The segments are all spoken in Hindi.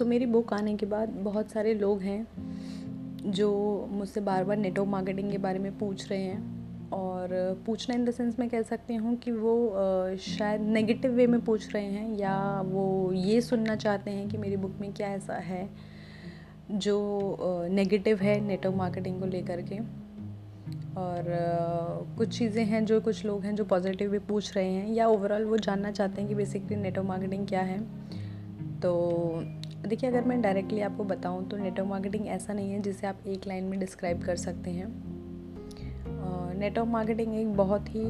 सो मेरी बुक आने के बाद बहुत सारे लोग हैं जो मुझसे बार बार नेटवर्क मार्केटिंग के बारे में पूछ रहे हैं और पूछना इन द सेंस मैं कह सकती हूँ कि वो शायद नेगेटिव वे में पूछ रहे हैं या वो ये सुनना चाहते हैं कि मेरी बुक में क्या ऐसा है जो नेगेटिव है नेटवर्क मार्केटिंग को लेकर के। और कुछ चीज़ें हैं जो कुछ लोग हैं जो पॉजिटिव भी पूछ रहे हैं या ओवरऑल वो जानना चाहते हैं कि बेसिकली नेटवर्क मार्केटिंग क्या है। तो देखिए, अगर मैं डायरेक्टली आपको बताऊँ तो नेटवर्क मार्केटिंग ऐसा नहीं है जिसे आप एक लाइन में डिस्क्राइब कर सकते हैं। नेटवर्क मार्केटिंग एक बहुत ही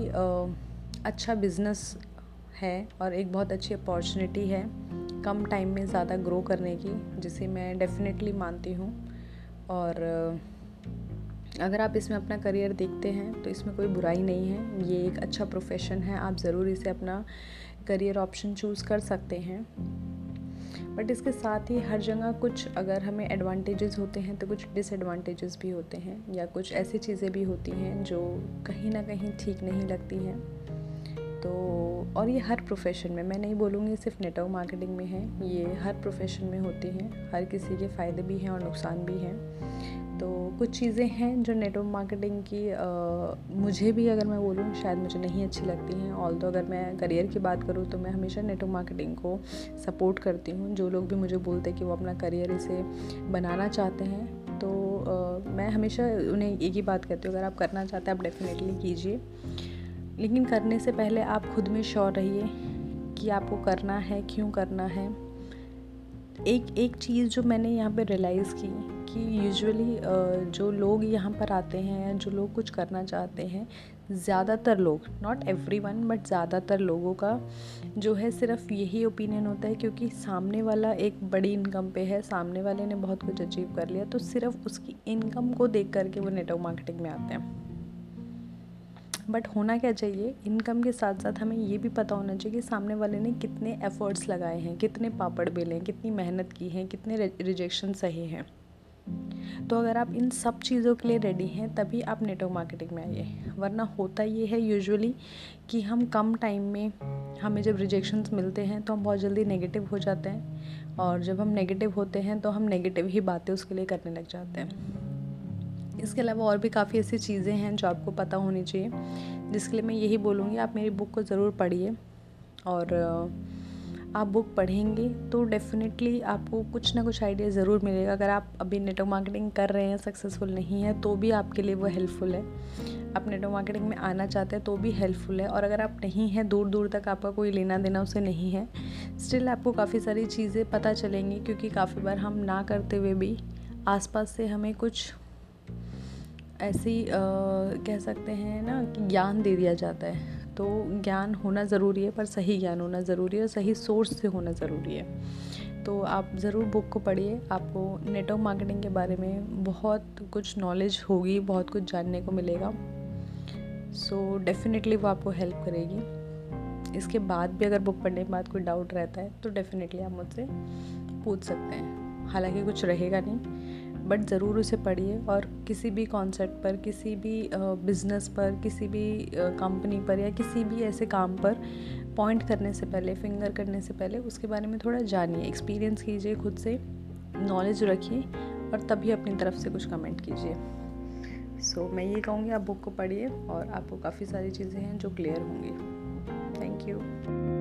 अच्छा बिज़नेस है और एक बहुत अच्छी अपॉर्चुनिटी है कम टाइम में ज़्यादा ग्रो करने की, जिसे मैं डेफिनेटली मानती हूँ। और अगर आप इसमें अपना करियर देखते हैं तो इसमें कोई बुराई नहीं है। ये एक अच्छा प्रोफेशन है, आप ज़रूर इसे अपना करियर ऑप्शन चूज़ कर सकते हैं। बट इसके साथ ही हर जगह कुछ अगर हमें एडवांटेजेस होते हैं तो कुछ डिसएडवांटेजेस भी होते हैं, या कुछ ऐसी चीज़ें भी होती हैं जो कहीं ना कहीं ठीक नहीं लगती हैं। तो और ये हर प्रोफेशन में, मैं नहीं बोलूँगी सिर्फ़ नेटवर्क मार्केटिंग में है, ये हर प्रोफेशन में होती हैं, हर किसी के फ़ायदे भी हैं और नुकसान भी हैं। तो कुछ चीज़ें हैं जो नेटवर्क मार्केटिंग की आ, मुझे भी अगर मैं बोलूँ शायद मुझे नहीं अच्छी लगती हैं। ऑल तो अगर मैं करियर की बात करूँ तो मैं हमेशा नेटवर्क मार्केटिंग को सपोर्ट करती हूँ। जो लोग भी मुझे बोलते हैं कि वो अपना करियर इसे बनाना चाहते हैं तो आ, मैं हमेशा उन्हें एक ही बात कहती हूँ अगर आप करना चाहते हैं आप डेफिनेटली कीजिए। लेकिन करने से पहले आप खुद में श्योर रहिए कि आपको करना है क्यों करना है। एक एक चीज़ जो मैंने यहाँ पे रियलाइज़ की कि यूजुअली जो लोग यहाँ पर आते हैं, जो लोग कुछ करना चाहते हैं, ज़्यादातर लोग नॉट एवरी वन बट ज़्यादातर लोगों का जो है सिर्फ़ यही ओपिनियन होता है क्योंकि सामने वाला एक बड़ी इनकम पे है, सामने वाले ने बहुत कुछ अचीव कर लिया तो सिर्फ़ उसकी इनकम को देख करके वो नेटवर्क मार्केटिंग में आते हैं। बट होना क्या चाहिए? इनकम के साथ साथ हमें ये भी पता होना चाहिए कि सामने वाले ने कितने एफ़र्ट्स लगाए हैं, कितने पापड़ बेले हैं, कितनी मेहनत की है, कितने रिजेक्शन सहे हैं। तो अगर आप इन सब चीज़ों के लिए रेडी हैं, तभी आप नेटवर्क मार्केटिंग में आइए। वरना होता ये है यूजुअली कि हम कम टाइम में हमें जब रिजेक्शंस मिलते हैं तो हम बहुत जल्दी नेगेटिव हो जाते हैं। और जब हम नेगेटिव होते हैं तो हम नेगेटिव ही बातें उसके लिए करने लग जाते हैं। इसके अलावा और भी काफ़ी ऐसी चीज़ें हैं जो आपको पता होनी चाहिए। जिसके लिए मैं यही बोलूँगी, आप मेरी बुक को ज़रूर पढ़िए। और आप बुक पढ़ेंगे तो डेफ़िनेटली आपको कुछ ना कुछ आइडिया ज़रूर मिलेगा। अगर आप अभी नेटवर्क मार्केटिंग कर रहे हैं सक्सेसफुल नहीं है तो भी आपके लिए वो हेल्पफुल है। आप नेटवर्क मार्केटिंग में आना चाहते हैं तो भी हेल्पफुल है। और अगर आप नहीं हैं दूर दूर तक आपका कोई लेना देना उसे नहीं है स्टिल आपको काफ़ी सारी चीज़ें पता चलेंगी, क्योंकि काफ़ी बार हम ना करते हुए भी आसपास से हमें कुछ ऐसी कह सकते हैं ना कि ज्ञान दे दिया जाता है। तो ज्ञान होना ज़रूरी है पर सही ज्ञान होना ज़रूरी है और सही सोर्स से होना ज़रूरी है। तो आप ज़रूर बुक को पढ़िए। आपको नेटवर्क मार्केटिंग के बारे में बहुत कुछ नॉलेज होगी बहुत कुछ जानने को मिलेगा। सो so, डेफिनेटली वो आपको हेल्प करेगी। इसके बाद भी अगर बुक पढ़ने के बाद कोई डाउट रहता है तो डेफिनेटली आप मुझसे पूछ सकते हैं। हालाँकि कुछ रहेगा नहीं। बट ज़रूर उसे पढ़िए और किसी भी कॉन्सेप्ट पर किसी भी बिज़नेस पर किसी भी कंपनी पर या किसी भी ऐसे काम पर पॉइंट करने से पहले फिंगर करने से पहले उसके बारे में थोड़ा जानिए एक्सपीरियंस कीजिए खुद से नॉलेज रखिए और तभी अपनी तरफ़ से कुछ कमेंट कीजिए। सो so, मैं ये कहूँगी आप बुक को पढ़िए और आपको काफ़ी सारी चीज़ें हैं जो क्लियर होंगी। Thank you